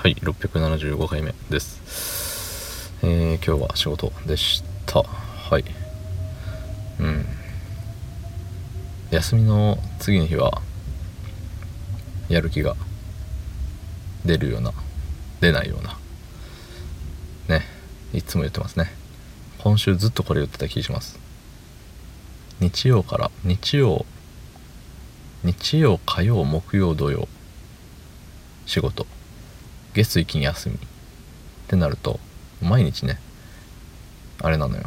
はい675回目です。えー、今日は仕事でした。はい。うん。休みの次の日はやる気が出るような出ないような。ね。いつも言ってますね。今週ずっとこれ言ってた気がします。日曜から日曜日曜火曜木曜土曜仕事。月水金休みってなると毎日ねあれなのよ。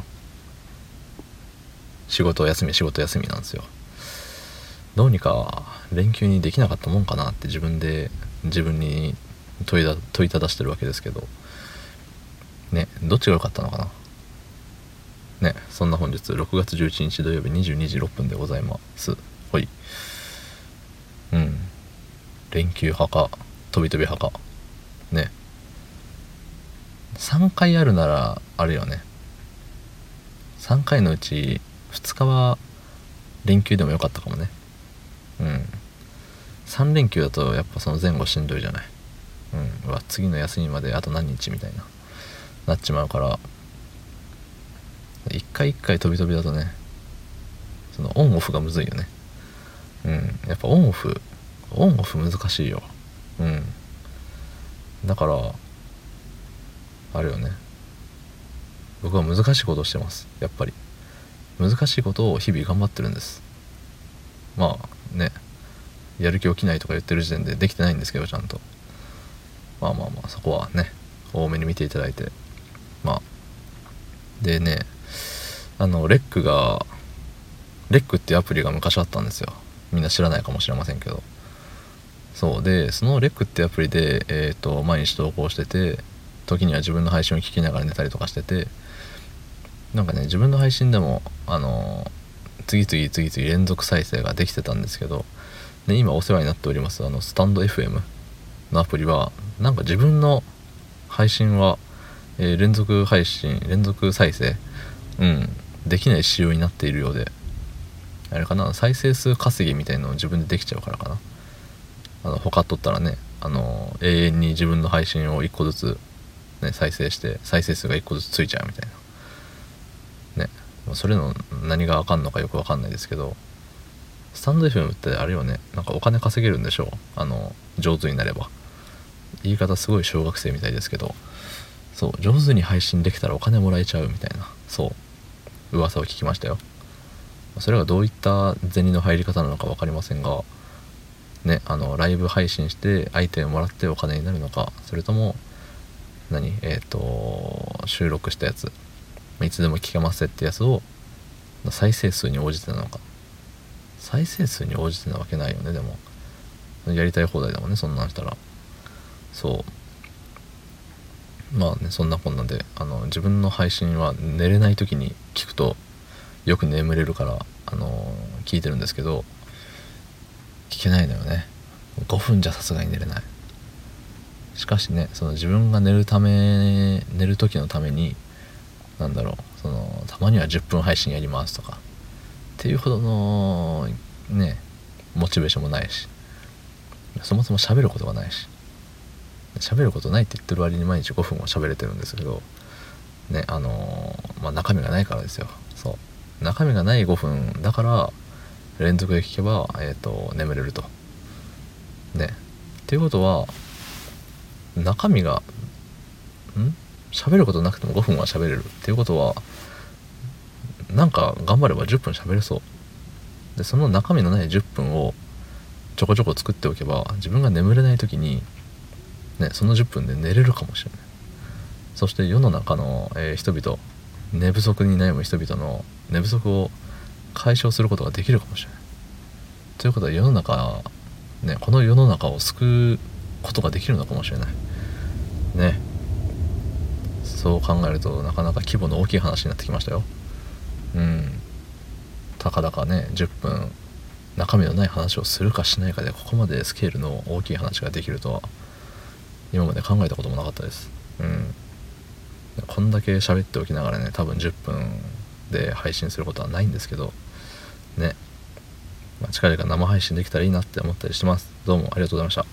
仕事休み仕事休みなんですよ。どうにか連休にできなかったもんかなって自分で自分に問いだ問いただしてるわけですけど。ねどっちが良かったのかな。ねそんな本日6月11日土曜日22時6分でございます。ほい。うん。連休派か飛び飛び派か。3回あるならあるよね。3回のうち2日は連休でもよかったかもね。うん。3連休だとやっぱその前後しんどいじゃない。うん。うわ次の休みまであと何日みたいな。なっちまうから。一回一回飛び飛びだとねそのオンオフがむずいよね。うん。やっぱオンオフオンオフ難しいよ。うん。だからあれよね。僕は難しいことをしてます。やっぱり。難しいことを日々頑張ってるんです。まあね。やる気起きないとか言ってる時点でできてないんですけどちゃんと。まあまあまあそこはね。多めに見ていただいて。まあ。でね。あのレックがレックっていうアプリが昔あったんですよ。みんな知らないかもしれませんけど。そうでそのレックってアプリで、えーと、毎日投稿してて時には自分の配信を聞きながら寝たりとかしててなんかね自分の配信でもあの次々次々連続再生ができてたんですけどで今お世話になっておりますあのスタンド FM のアプリはなんか自分の配信は、えー、連続配信連続再生うんできない仕様になっているようであれかな再生数稼ぎみたいのを自分でできちゃうからかな。あの他取ったらねあの永遠に自分の配信を1個ずつ、ね、再生して再生数が1個ずつついちゃうみたいな。ねそれの何が分かんのかよく分かんないですけどスタンド FM ってあれよねなんかお金稼げるんでしょう。あの上手になれば。言い方すごい小学生みたいですけどそう上手に配信できたらお金もらえちゃうみたいな。そう噂を聞きましたよ。それがどういった銭の入り方なのか分かりませんがねあのライブ配信してアイテムもらってお金になるのかそれとも何？えっ、ー、と収録したやつ。いつでも聞けますってやつを再生数に応じてなのか。再生数に応じてなわけないよねでも。やりたい放題だもんねそんなんしたら。そう。まあねそんなこんなであの自分の配信は寝れない時に聞くとよく眠れるからあの聞いてるんですけど聞けないのよね。5分じゃさすがに寝れない。しかしねその自分が寝るため寝る時のためになんだろうそのたまには10分配信やりますとかっていうほどのねモチベーションもないしそもそも喋ることがないし喋ることないって言ってる割に毎日5分も喋れてるんですけどねあのー、まあ、中身がないからですよそう中身がない5分だから連続で聞けば、えーと、眠れると。ね。っていうことは中身がん？喋ることなくても5分は喋れるっていうことはなんか頑張れば10分喋れそう。でその中身のない10分をちょこちょこ作っておけば自分が眠れない時にねその10分で寝れるかもしれない。そして世の中の、えー、人々寝不足に悩む人々の寝不足を解消することができるかもしれない。ということは世の中ねこの世の中を救うことができるのかもしれない。ねそう考えるとなかなか規模の大きい話になってきましたよ。うんたかだかね10分中身のない話をするかしないかでここまでスケールの大きい話ができるとは今まで考えたこともなかったです。うんこんだけ喋っておきながらね多分10分で配信することはないんですけどね、まあ、近々生配信できたらいいなって思ったりしてますどうもありがとうございました